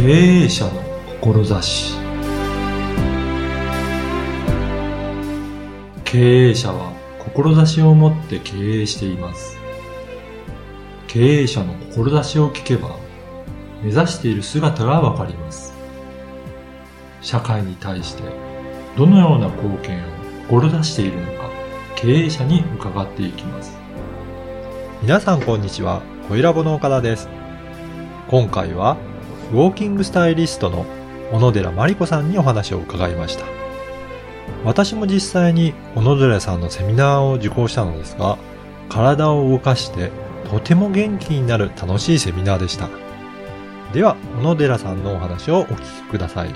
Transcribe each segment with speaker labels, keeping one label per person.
Speaker 1: 経営者の志。経営者は志を持って経営しています。経営者の志を聞けば目指している姿がわかります。社会に対してどのような貢献を志しているのか経営者に伺っていきます。
Speaker 2: 皆さんこんにちは、小ラボの岡田です。今回は、ウォーキングスタイリストの小野寺真理子さんにお話を伺いました。私も実際に小野寺さんのセミナーを受講したのですが、体を動かしてとても元気になる楽しいセミナーでした。では、小野寺さんのお話をお聞きください。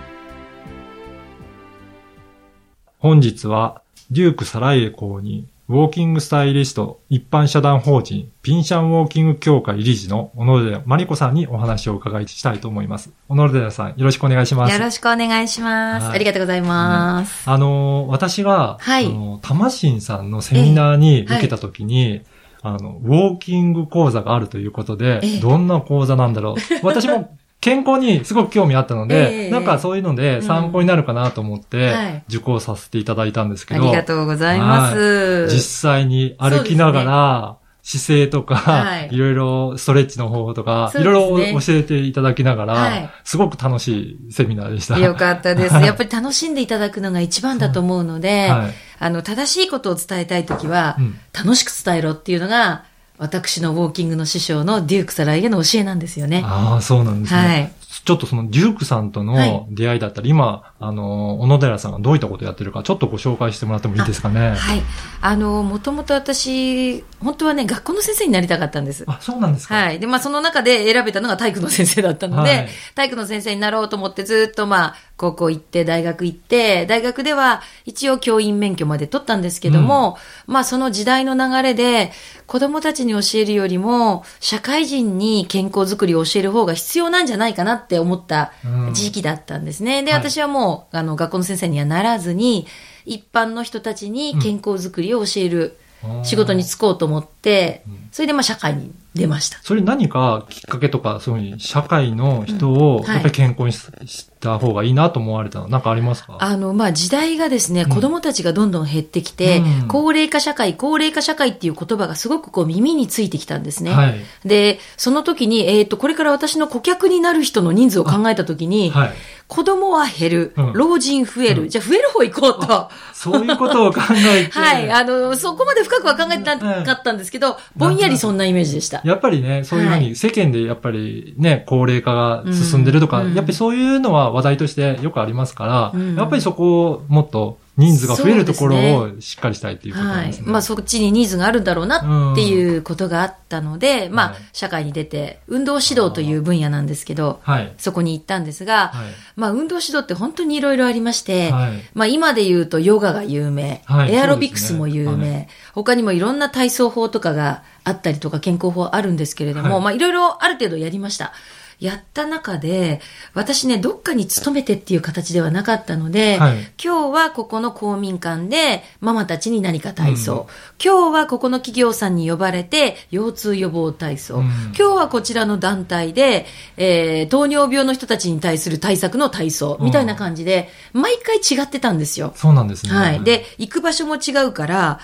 Speaker 1: 本日は、デュークサライエ公認、ウォーキングスタイリスト一般社団法人ピンシャンウォーキング協会理事の小野寺真理子さんにお話を伺いしたいと思います。小野寺さん、よろしくお願いします。
Speaker 3: よろしくお願いします。
Speaker 1: はい
Speaker 3: ありがとうございます。
Speaker 1: あの、私が、
Speaker 3: はい
Speaker 1: あの、たましんさんのセミナーに受けたときに、あの、ウォーキング講座があるということで、
Speaker 3: ええ
Speaker 1: どんな講座なんだろう。私も健康にすごく興味あったので、
Speaker 3: ええ
Speaker 1: なんかそういうので参考になるかなと思って、
Speaker 3: はい。
Speaker 1: 受講させていただいたんですけ
Speaker 3: あ
Speaker 1: ど、
Speaker 3: りがとうございます。
Speaker 1: 実際に歩きながら、姿勢とか、
Speaker 3: はい。
Speaker 1: い、ろいろストレッチの方法とか、
Speaker 3: そう
Speaker 1: いろいろ教えていただきながら、
Speaker 3: はい。
Speaker 1: すごく楽しいセミナーでした。
Speaker 3: よかったです。やっぱり楽しんでいただくのが一番だと思うので、
Speaker 1: はい。
Speaker 3: あの、正しいことを伝えたいときは、
Speaker 1: うん。
Speaker 3: 楽しく伝えろっていうのが、私のウォーキングの師匠のデュークサライエの教えなんですよね。
Speaker 1: ああ、そうなんですね。
Speaker 3: はい
Speaker 1: ちょっとそのデュークさんと
Speaker 3: はい
Speaker 1: の出会いだったり、今、あの、小野寺さんがどういったことをやってるか、ちょっとご紹介してもらってもいいですかね。
Speaker 3: はい。あの、もともと私、本当はね、学校の先生になりたかったんです。
Speaker 1: あ、そうなんですか。
Speaker 3: はい。で、まあ、その中で選べたのが体育の先生だったので、
Speaker 1: はい
Speaker 3: 体育の先生になろうと思ってずっとまあ、高校行って、大学行って、大学では一応教員免許まで取ったんですけども、まあ、その時代の流れで、子供たちに教えるよりも、社会人に健康づくりを教える方が必要なんじゃないかなって思った
Speaker 1: うん。
Speaker 3: 時期だったんですね。で、
Speaker 1: はい。
Speaker 3: 私はもう、あの、学校の先生にはならずに、一般の人たちに健康づくりを教える仕事に就こうと思って、それでまあ、社会に出ました。
Speaker 1: それ何かきっかけとか、そういうふうに社会の人をやっぱり健康にしした方がいいなと思われたの、なんかありますか？
Speaker 3: あの、まあ、時代がですね、
Speaker 1: ん
Speaker 3: 子供たちがどんどん減ってきて、
Speaker 1: うん
Speaker 3: 高齢化社会、高齢化社会っていう言葉がすごくこう耳についてきたんですね。
Speaker 1: はい。
Speaker 3: で、その時に、えっ、と、これから私の顧客になる人の人数を考えた時に、
Speaker 1: はい。
Speaker 3: 子供は減る、
Speaker 1: うん
Speaker 3: 老人増える、
Speaker 1: うん
Speaker 3: じゃあ増える方行こうと。
Speaker 1: そういうことを考えて。
Speaker 3: はい。あの、そこまで深くは考えてなかったんですけど、ぼんやりそんなイメージでした。
Speaker 1: やっぱりね、そういうふう
Speaker 3: は
Speaker 1: に世間でやっぱりね、高齢化が進んでるとか、
Speaker 3: うん。
Speaker 1: やっぱりそういうのは話題としてよくありますから、
Speaker 3: うん。
Speaker 1: やっぱりそこをもっと人数が増えるところをしっかりしたいっていうことな
Speaker 3: はい
Speaker 1: んですね。。
Speaker 3: まあそっちにニーズがあるんだろうなっていうことがあったので、まあ
Speaker 1: はい
Speaker 3: 社会に出て、運動指導という分野なんですけど、
Speaker 1: はい。
Speaker 3: そこに行ったんですが、
Speaker 1: はい。
Speaker 3: まあ運動指導って本当にいろいろありまして、
Speaker 1: はい。
Speaker 3: まあ今で言うとヨガが有名、
Speaker 1: はい
Speaker 3: エアロビクスも有名、
Speaker 1: ね
Speaker 3: 他にもいろんな体操法とかがあったりとか健康法あるんですけれども、
Speaker 1: はい
Speaker 3: まあいろいろある程度やりました。やった中で、私ね、どっかに勤めてっていう形ではなかったので、
Speaker 1: はい。
Speaker 3: 今日はここの公民館でママたちに何か体操、今日はここの企業さんに呼ばれて腰痛予防体操、
Speaker 1: うん。
Speaker 3: 今日はこちらの団体で、えー糖尿病の人たちに対する対策の体操、みたいな感じで、毎回違ってたんですよ。
Speaker 1: そうなんですね。
Speaker 3: はい。で、行く場所も違うから、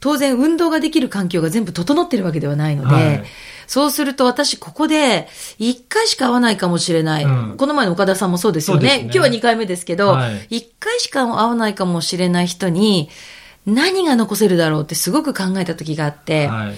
Speaker 3: 当然運動ができる環境が全部整ってるわけではないので、
Speaker 1: はい
Speaker 3: そうすると私ここで1回しか会わないかもしれない。
Speaker 1: うん
Speaker 3: この前の岡田さんもそうですよね。
Speaker 1: ね
Speaker 3: 今日は2回目ですけど、
Speaker 1: はい
Speaker 3: 1回しか会わないかもしれない人に何が残せるだろうってすごく考えた時があって、
Speaker 1: はい。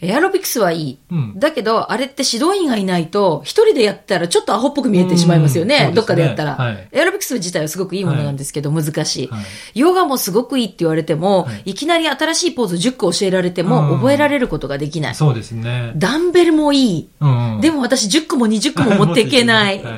Speaker 3: エアロビクスはいい。
Speaker 1: うん。
Speaker 3: だけど、あれって指導員がいないと、一人でやったらちょっとアホっぽく見えてしまいますよね。
Speaker 1: うん。そうですね。
Speaker 3: どっかでやったら、
Speaker 1: はい。
Speaker 3: エアロビクス自体はすごくいいものなんですけど、難しい,、
Speaker 1: はい。
Speaker 3: ヨガもすごくいいって言われても、
Speaker 1: はい。
Speaker 3: い、きなり新しいポーズ10個教えられても、
Speaker 1: うん。
Speaker 3: 覚えられることができない。
Speaker 1: そうですね。
Speaker 3: ダンベルもいい。
Speaker 1: うん。うん
Speaker 3: でも私10個も20個も持っていけない。
Speaker 1: はい。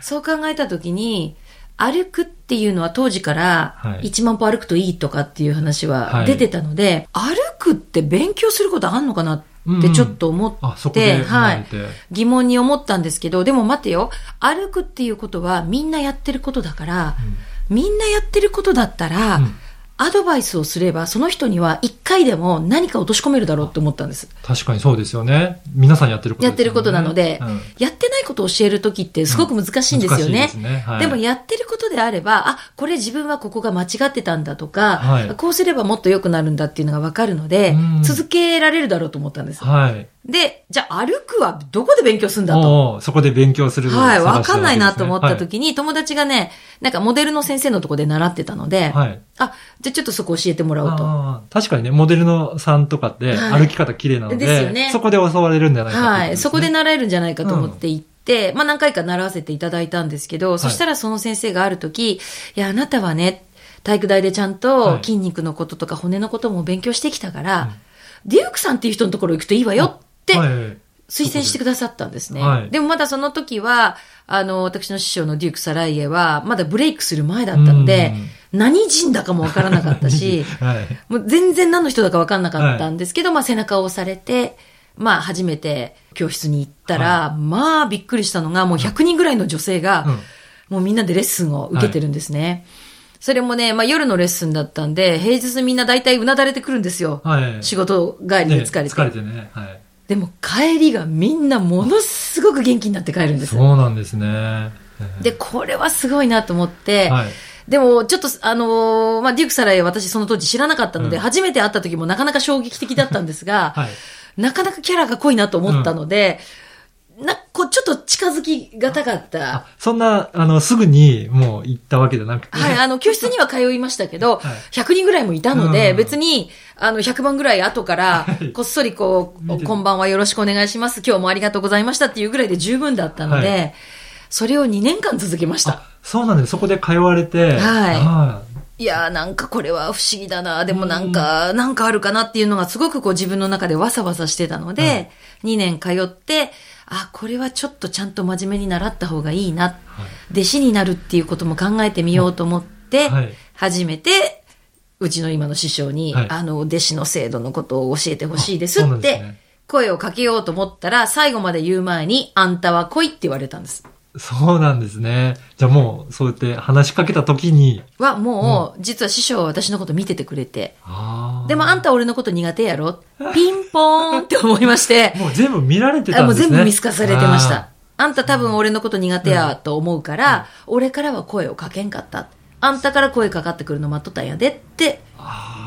Speaker 3: そう考えたときに、歩くっていうのは当時から
Speaker 1: はい。
Speaker 3: 1万歩歩くといいとかっていう話
Speaker 1: は
Speaker 3: はい。出てたので、歩くって勉強することあんのかなってちょっと思って、
Speaker 1: あ、そこで生ま
Speaker 3: はい。疑問に思ったんですけど、でも待てよ。歩くっていうことはみんなやってることだから、みんなやってることだったら、
Speaker 1: うん
Speaker 3: アドバイスをすれば、その人には一回でも何か落とし込めるだろうって思ったんです。
Speaker 1: 確かにそうですよね。皆さんやってることね。
Speaker 3: やってることなので、
Speaker 1: うん
Speaker 3: やってないことを教えるときってすごく難しいんですよね。
Speaker 1: 難しいですねはい
Speaker 3: でもやってることであれば、あ、これ自分はここが間違ってたんだとか、
Speaker 1: はい
Speaker 3: こうすればもっと良くなるんだっていうのがわかるので、
Speaker 1: うん
Speaker 3: 続けられるだろうと思ったんです。
Speaker 1: はい。
Speaker 3: で、じゃあ歩くはどこで勉強するんだと？
Speaker 1: そこで勉強する。
Speaker 3: はい、わかんないなと思った時に、友達がね、なんかモデルの先生のとこで習ってたので、
Speaker 1: はい。
Speaker 3: あ、じゃあちょっとそこ教えてもらおうと。
Speaker 1: 確かにね、モデルのさんとかって
Speaker 3: はい
Speaker 1: 歩き方綺麗なので、
Speaker 3: ですよね
Speaker 1: そこで教われるんじゃないかってこと
Speaker 3: はい。そこで習えるんじゃないかと思って行って、まあ何回か習わせていただいたんですけど、そしたらその先生がある時、いや、あなたはね、体育大でちゃん
Speaker 1: はい
Speaker 3: と筋肉のこととか骨のことも勉強してきたから、デュークさんっていう人のところ行くといいわよ推薦してくださったんですね。
Speaker 1: はい
Speaker 3: でもまだその時は、あの、私の師匠のデューク・サライエは、まだブレイクする前だったので、何人だかもわからなかったし、
Speaker 1: はい。
Speaker 3: もう全然何の人だか分かんなかったんですけど、まあ背中を押されて、まあ初めて教室に行ったら、まあびっくりしたのが、もう100人ぐらいの女性が、
Speaker 1: うん
Speaker 3: もうみんなでレッスンを受けてるんですね。それもね、まあ夜のレッスンだったんで、平日みんな大体うなだれてくるんですよ。
Speaker 1: はい。
Speaker 3: 仕事帰りで疲れて。
Speaker 1: ね疲れてね。はい。
Speaker 3: でも帰りがみんなものすごく元気になって帰るんです。
Speaker 1: そうなんですね。
Speaker 3: で、これはすごいなと思って、
Speaker 1: はい。
Speaker 3: でも、ちょっと、あのーまあ、デュークサライ私その当時知らなかったので、
Speaker 1: うん
Speaker 3: 初めて会った時もなかなか衝撃的だったんですが、
Speaker 1: はい。
Speaker 3: なかなかキャラが濃いなと思ったので、な、こう、ちょっと近づきがたかった。
Speaker 1: あ。そんな、あの、すぐにもう行ったわけじゃなくて。
Speaker 3: はい、あの、教室には通いましたけど、
Speaker 1: はい。
Speaker 3: 100人ぐらいもいたので、
Speaker 1: うん。
Speaker 3: 別に、あの、100番ぐらい後から
Speaker 1: はい、
Speaker 3: こっそりこう、
Speaker 1: 見て
Speaker 3: こんばんはよろしくお願いします、今日もありがとうございましたっていうぐらいで十分だったので、
Speaker 1: は
Speaker 3: それを2年間続けました。
Speaker 1: あそうなんです。そこで通われて。
Speaker 3: はい。
Speaker 1: はい
Speaker 3: やーなんかこれは不思議だな、でもなんか、なんかあるかなっていうのがすごくこう自分の中でわさわさしてたので、
Speaker 1: はい。
Speaker 3: 2年通って、あ、これはちょっとちゃんと真面目に習った方がいいな、弟子になるっていうことも考えてみようと思って、
Speaker 1: はい。
Speaker 3: 初めて、うちの今の師匠に、
Speaker 1: はい。
Speaker 3: あの、弟子の制度のことを教えてほしいですって声をかけようと思ったら、最後まで言う前に、あんたは来いって言われたんです。
Speaker 1: そうなんですね。じゃあもう、そうやって話しかけた時に。
Speaker 3: は、もう、実は師匠は私のこと見ててくれて、でもあんた俺のこと苦手やろピンポーンって思いまして、
Speaker 1: もう全部見られてた
Speaker 3: あもう
Speaker 1: んですね。
Speaker 3: 全部見透かされてまし
Speaker 1: あ
Speaker 3: た。あんた多分俺のこと苦手やと思うから、俺からは声をかけんかった。あんたから声かかってくるの待っとったんやでって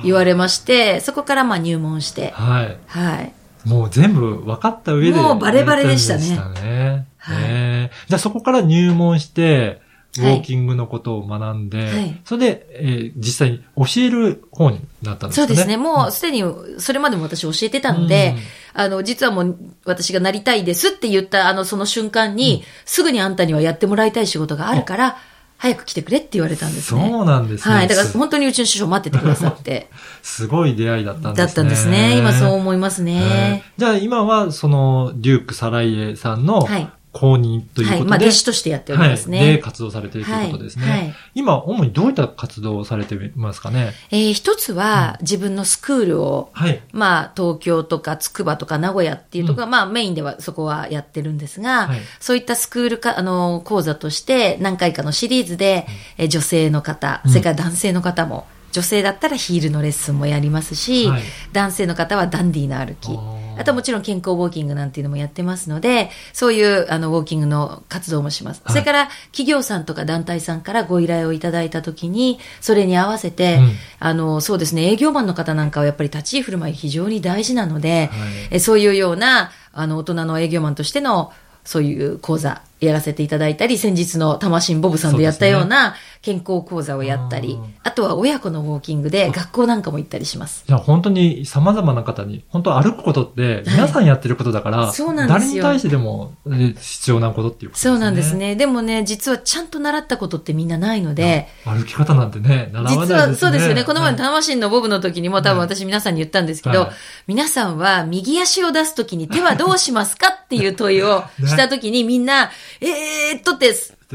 Speaker 3: 言われまして、そこからまあ入門して
Speaker 1: ー、はい。
Speaker 3: はい。
Speaker 1: もう全部分かった上で。
Speaker 3: もうバレバレ
Speaker 1: でしたね
Speaker 3: はい
Speaker 1: へーじゃあそこから入門して、ウ
Speaker 3: はい
Speaker 1: ォーキングのことを学んで、
Speaker 3: はい
Speaker 1: それで、えー実際に教える方になったんですかね？
Speaker 3: そうですね。もうすでに、それまでも私教えてたので、
Speaker 1: うん
Speaker 3: あの、実はもう私がなりたいですって言ったあの、その瞬間に、すぐにあんたにはやってもらいたい仕事があるから、早く来てくれって言われたんですね。
Speaker 1: そうなんですね。
Speaker 3: はい。だから
Speaker 1: す
Speaker 3: 本当にうちの師匠待っててくださって。
Speaker 1: すごい出会いだったんですね。
Speaker 3: だったんですね。今そう思います
Speaker 1: はい
Speaker 3: ね。
Speaker 1: じゃあ今は、その、デューク・サライエさんの
Speaker 3: はい
Speaker 1: 公認ということで、
Speaker 3: はい。まあ、弟子としてやっておりますね。
Speaker 1: はい、で活動されているということですね。
Speaker 3: はい。はい
Speaker 1: 今、主にどういった活動をされてますかね？
Speaker 3: えー一つは、自分のスクールを、
Speaker 1: はい。
Speaker 3: まあ、東京とか筑波とか名古屋っていうところが、まあ、メインではそこはやってるんですが、
Speaker 1: はい。
Speaker 3: そういったスクールか、あの、講座として何回かのシリーズで、えー女性の方、それから男性の方も、女性だったらヒールのレッスンもやりますし、
Speaker 1: はい。
Speaker 3: 男性の方はダンディーな歩き
Speaker 1: あ
Speaker 3: ともちろん健康ウォーキングなんていうのもやってますので、そういうあのウォーキングの活動もします。
Speaker 1: はい。
Speaker 3: それから企業さんとか団体さんからご依頼をいただいたときに、それに合わせて、
Speaker 1: うん。
Speaker 3: あの、そうですね、営業マンの方なんかはやっぱり立ち居振る舞い非常に大事なので、
Speaker 1: はい。
Speaker 3: えそういうような、あの、大人の営業マンとしての、そういう講座やらせていただいたり、先日の魂ボブさんでやったような健康講座をやったり、
Speaker 1: あー
Speaker 3: あとは親子のウォーキングで学校なんかも行ったりします。
Speaker 1: じゃあ本当に様々な方に、本当歩くことって皆さんやってることだから、
Speaker 3: そうなんですよ
Speaker 1: 誰に対してでもえ必要なことっていうことですね。
Speaker 3: そうなんです。ね。でもね、実はちゃんと習ったことってみんなないので、
Speaker 1: 歩き方なんてね、習わないです
Speaker 3: 実
Speaker 1: ね。
Speaker 3: はそうですよね。この前の
Speaker 1: はい
Speaker 3: 魂のボブの時にも多分私皆さんに言ったんですけど、
Speaker 1: はい
Speaker 3: 皆さんは右足を出す時に手はどうしますか？っていう問いをした時にみんな、えーっとって、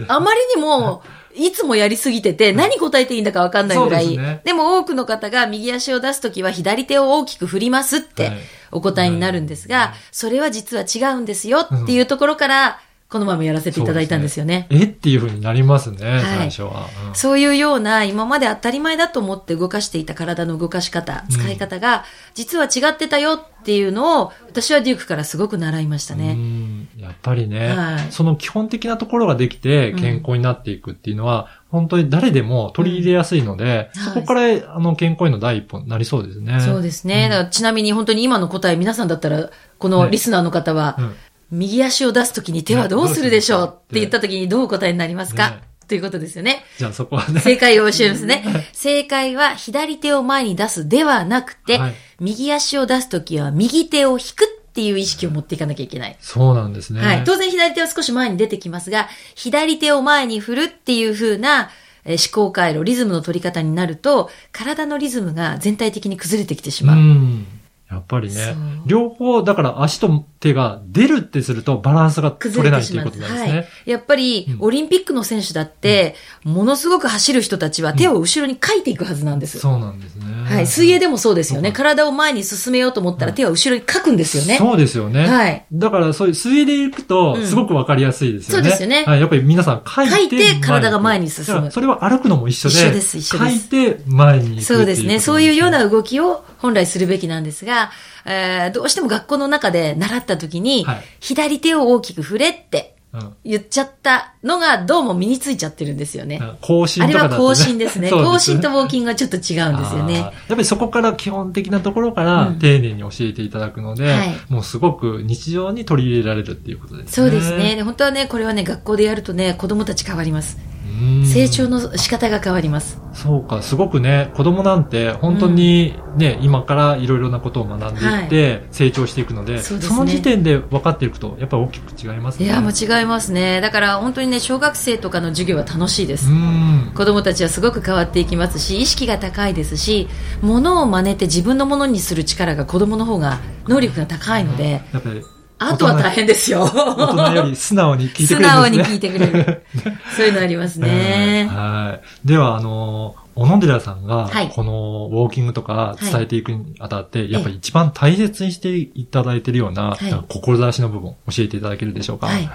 Speaker 3: あまりにも、いつもやりすぎてて、何答えていいんだかわかんないぐらい。
Speaker 1: ですね。
Speaker 3: でも多くの方が右足を出すときは左手を大きく振りますって
Speaker 1: はい。
Speaker 3: お答えになるんですが、それは実は違うんですよっていうところから、このままやらせていただいたんですよね。
Speaker 1: え？っていう風になりますね、
Speaker 3: はい。
Speaker 1: 最初は。うん。
Speaker 3: そういうような今まで当たり前だと思って動かしていた体の動かし方、使い方が、実は違ってたよっていうのを、私はデュークからすごく習いました
Speaker 1: う
Speaker 3: ね。
Speaker 1: ん。やっぱりね、
Speaker 3: はい。
Speaker 1: その基本的なところができて
Speaker 3: うん。
Speaker 1: 健康になっていくっていうのは、本当に誰でも取り入れやすいので、
Speaker 3: うん。
Speaker 1: そこから、あの健康への第一歩になりそうですね。
Speaker 3: そうですね。ちなみに本当に今の答え、皆さんだったら、このリスナーの方は、
Speaker 1: うん
Speaker 3: 右足を出すときに手はどうするでしょう
Speaker 1: ね
Speaker 3: って言ったときにどうお答えになりますか、
Speaker 1: ね
Speaker 3: ということですよね。
Speaker 1: じゃあそこはね。
Speaker 3: 正解を教えますね。正解は左手を前に出すではなくて、
Speaker 1: はい
Speaker 3: 右足を出すときは右手を引くっていう意識を持っていかなきゃいけない。
Speaker 1: そうなんですね。
Speaker 3: はい。当然左手は少し前に出てきますが、左手を前に振るっていう風なえー思考回路、リズムの取り方になると、体のリズムが全体的に崩れてきてしまう。
Speaker 1: うん。やっぱりね。両方、だから足と手が出るってするとバランスが取れないという。ことなんですね。
Speaker 3: はい。やっぱり、
Speaker 1: うん
Speaker 3: オリンピックの選手だって、ものすごく走る人たちは手を後ろにかいていくはずなんです。
Speaker 1: そうなんですね。
Speaker 3: はい。水泳でもそうですよね。体を前に進めようと思ったら手は後ろにかくんですよね。
Speaker 1: そうですよね。
Speaker 3: はい。
Speaker 1: だからそういう水泳で行くと
Speaker 3: う、ん
Speaker 1: すごくわかりやすいですよね。
Speaker 3: そうですよね
Speaker 1: はい。やっぱり皆さん書いて。
Speaker 3: 書いて体が前に進む
Speaker 1: それは歩くのも一緒で。
Speaker 3: 一緒です一緒です
Speaker 1: 書いて前に行く
Speaker 3: そうですね。そういうような動きを本来するべきなんですが、えーどうしても学校の中で習った時に、
Speaker 1: はい
Speaker 3: 左手を大きく振れって
Speaker 1: うん
Speaker 3: 言っちゃったのがどうも身についちゃってるんですよね。
Speaker 1: 更新
Speaker 3: あれは更新ですね。
Speaker 1: そう
Speaker 3: 更新とウォーキングはちょっと違うんですよね。
Speaker 1: やっぱりそこから基本的なところから
Speaker 3: うん
Speaker 1: 丁寧に教えていただくので、
Speaker 3: はい
Speaker 1: もうすごく日常に取り入れられるっていうことですね。
Speaker 3: そうですね。で本当はね、これはね、学校でやるとね、子供たち変わります。
Speaker 1: うん。
Speaker 3: 成長の仕方が変わります。
Speaker 1: そうか、すごくね、子供なんて本当にね、今からいろいろなことを学んでいって成長していくので、
Speaker 3: そうですね
Speaker 1: の時点で分かっていくと、やっぱり大きく違いますね。
Speaker 3: いや、もう違いますね。だから本当にね、小学生とかの授業は楽しいです。
Speaker 1: うん。
Speaker 3: 子供たちはすごく変わっていきますし、意識が高いですし、物を真似て自分のものにする力が子供の方が能力が高いので、
Speaker 1: やっぱり、
Speaker 3: あとは大変ですよ。
Speaker 1: 大人より素直に聞いてくれるね。
Speaker 3: 素直に聞いてくれる。そういうのあります
Speaker 1: うん
Speaker 3: ね。
Speaker 1: はい。では、あの、小野寺さんが
Speaker 3: はい、
Speaker 1: このウォーキングとか伝えていくにあたって、やっぱり一番大切にしていただいているような、
Speaker 3: はい
Speaker 1: 志の部分、教えていただけるでしょうか？
Speaker 3: はい。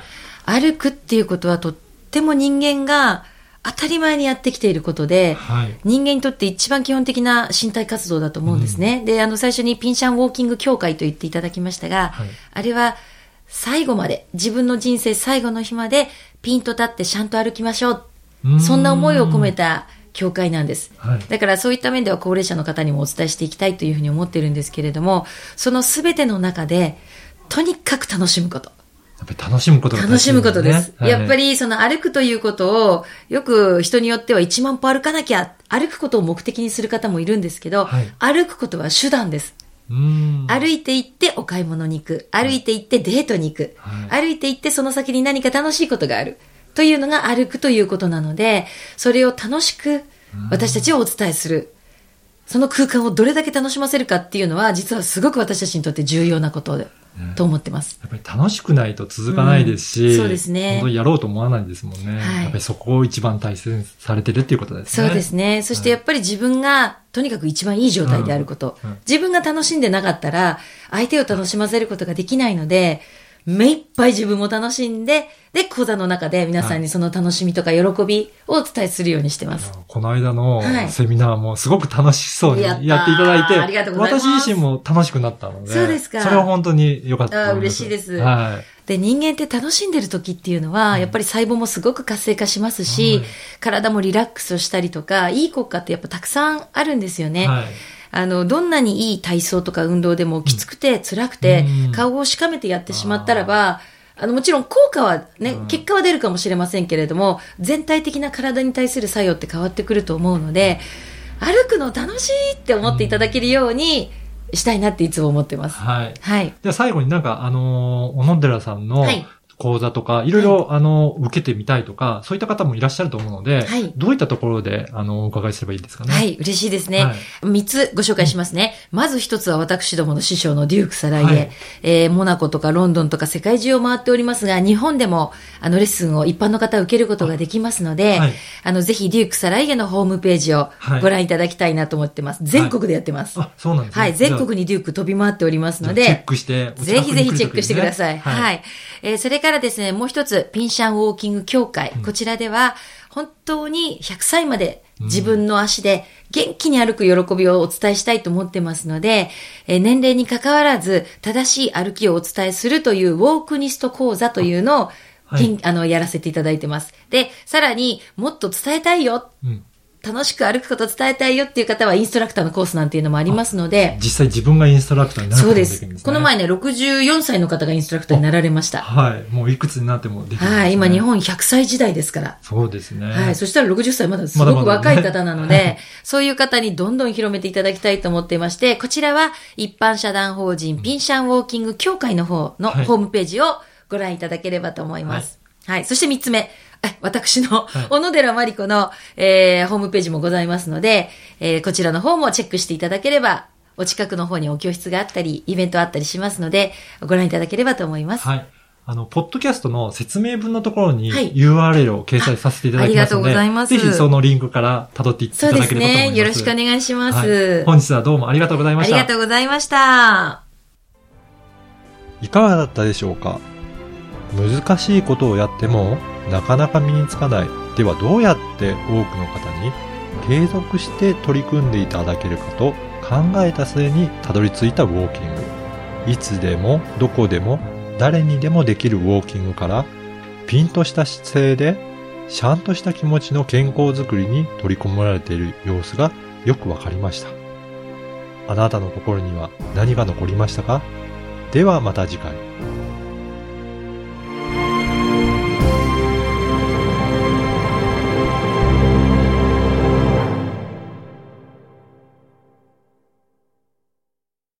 Speaker 3: 歩くっていうことはとっても人間が当たり前にやってきていることで、
Speaker 1: はい。
Speaker 3: 人間にとって一番基本的な身体活動だと思うんですね。で、あの、最初にピンシャンウォーキング協会と言っていただきましたが、
Speaker 1: はい
Speaker 3: あれは最後まで、自分の人生最後の日までピンと立ってちゃんと歩きましょう。
Speaker 1: う
Speaker 3: そんな思いを込めた協会なんです。
Speaker 1: はい
Speaker 3: だからそういった面では高齢者の方にもお伝えしていきたいというふうに思ってるんですけれども、その全ての中で、とにかく楽しむこと。
Speaker 1: やっぱり楽しむことが大
Speaker 3: 楽しむことです。
Speaker 1: はい
Speaker 3: やっぱりその歩くということを、よく人によっては1万歩歩かなきゃ、歩くことを目的にする方もいるんですけど、
Speaker 1: はい
Speaker 3: 歩くことは手段です。歩いて行ってお買い物に行く。歩いて行ってデートに行く。
Speaker 1: はい
Speaker 3: 歩いて行ってその先に何か楽しいことがある。というのが歩くということなので、それを楽しく私たちはお伝えする。その空間をどれだけ楽しませるかっていうのは、実はすごく私たちにとって重要なことでと思ってます。
Speaker 1: やっぱり楽しくないと続かないですし、
Speaker 3: うんそうですね
Speaker 1: 本当にやろうと思わないですもんね。
Speaker 3: はい
Speaker 1: やっぱりそこを一番大切にされてるっていうことですね。
Speaker 3: そうですね。そしてやっぱり自分が、とにかく一番いい状態であること、
Speaker 1: うんうん
Speaker 3: 自分が楽しんでなかったら、相手を楽しませることができないので、目いっぱい自分も楽しんで、で、講座の中で皆さんにその楽しみとか喜びをお伝えするようにしてます。
Speaker 1: この間の
Speaker 3: はい。
Speaker 1: セミナーもすごく楽しそうにやってい
Speaker 3: た
Speaker 1: だいて、私自身も楽しくなったので、
Speaker 3: そうですか。
Speaker 1: それは本当に良かった
Speaker 3: 嬉しいです。
Speaker 1: はい。
Speaker 3: で、人間って楽しんでる時っていうのは、やっぱり細胞もすごく活性化しますし、
Speaker 1: はい。
Speaker 3: 体もリラックスをしたりとか、いい効果ってやっぱたくさんあるんですよね。
Speaker 1: はい。
Speaker 3: あの、どんなにいい体操とか運動でもきつくて辛くて
Speaker 1: うん、
Speaker 3: 顔をしかめてやってしまったらば、あの、もちろん効果はね、結果は出るかもしれませんけれども、全体的な体に対する作用って変わってくると思うので、歩くの楽しいって思っていただけるようにしたいなっていつも思ってます。
Speaker 1: はい。
Speaker 3: はい。
Speaker 1: では最後になんか、あのー小野寺さんの
Speaker 3: はい
Speaker 1: 講座とか、いろいろ、あの、受けてみたいとか、そういった方もいらっしゃると思うので、
Speaker 3: はい
Speaker 1: どういったところで、あの、お伺いすればいいですかね？
Speaker 3: はい、嬉しいですね。
Speaker 1: はい
Speaker 3: 三つご紹介しますね。まず一つは私どもの師匠のデューク・サライエ、
Speaker 1: はい
Speaker 3: えーモナコとかロンドンとか世界中を回っておりますが、日本でもあのレッスンを一般の方受けることができますので、
Speaker 1: はい
Speaker 3: あのぜひデューク・サライエのホームページを
Speaker 1: はい
Speaker 3: ご覧いただきたいなと思ってます。全国でやってます。は
Speaker 1: あ、そうなんですね。
Speaker 3: い、全国にデューク飛び回っておりますの
Speaker 1: じゃあチェッ
Speaker 3: で、
Speaker 1: クして、
Speaker 3: ぜひぜひチェックしてください。はい、えーそれかからですね、もう一つ、ピンシャンウォーキング協会。
Speaker 1: うん
Speaker 3: こちらでは、本当に100歳まで自分の足で元気に歩く喜びをお伝えしたいと思ってますので、えー年齢に関わらず正しい歩きをお伝えするというウォークニスト講座というのを、
Speaker 1: はい
Speaker 3: あの、やらせていただいてます。で、さらにもっと伝えたいよ、
Speaker 1: うん。
Speaker 3: 楽しく歩くこと伝えたいよっていう方はインストラクターのコースなんていうのもありますので、
Speaker 1: 実際自分がインストラクターになること
Speaker 3: そうです
Speaker 1: もできるんですね。
Speaker 3: この前ね、64歳の方がインストラクターになられました。
Speaker 1: はい。もういくつになってもできるね、
Speaker 3: はい、今日本100歳時代ですから。
Speaker 1: そうですね。
Speaker 3: はい。そしたら60歳まだすごく
Speaker 1: まだまだね
Speaker 3: 若い方なので、そういう方にどんどん広めていただきたいと思っていまして、こちらは一般社団法人ピンシャンウォーキング協会の方の
Speaker 1: はい
Speaker 3: ホームページをご覧いただければと思います。はい。そして三つ目。え私の、小野寺まりこの、えー、ホームページもございますので、えー、こちらの方もチェックしていただければ、お近くの方にお教室があったり、イベントあったりしますので、ご覧いただければと思います。
Speaker 1: はい。あの、ポッドキャストの説明文のところに
Speaker 3: はい
Speaker 1: URL を掲載させていただきますので、
Speaker 3: あありがとうございます
Speaker 1: ぜひそのリンクから辿っていっていた
Speaker 3: そうです
Speaker 1: だければと思います。
Speaker 3: ね。よろしくお願いします。
Speaker 1: はい本日はどうもありがとうございました。
Speaker 3: ありがとうございました。
Speaker 2: いかがだったでしょうか？難しいことをやってもなかなか身につかない。ではどうやって多くの方に継続して取り組んでいただけるかと考えた末にたどり着いたウォーキング。いつでもどこでも誰にでもできるウォーキングからピンとした姿勢でシャンとした気持ちの健康づくりに取り込まれている様子がよくわかりました。あなたの心には何が残りましたか？ではまた次回。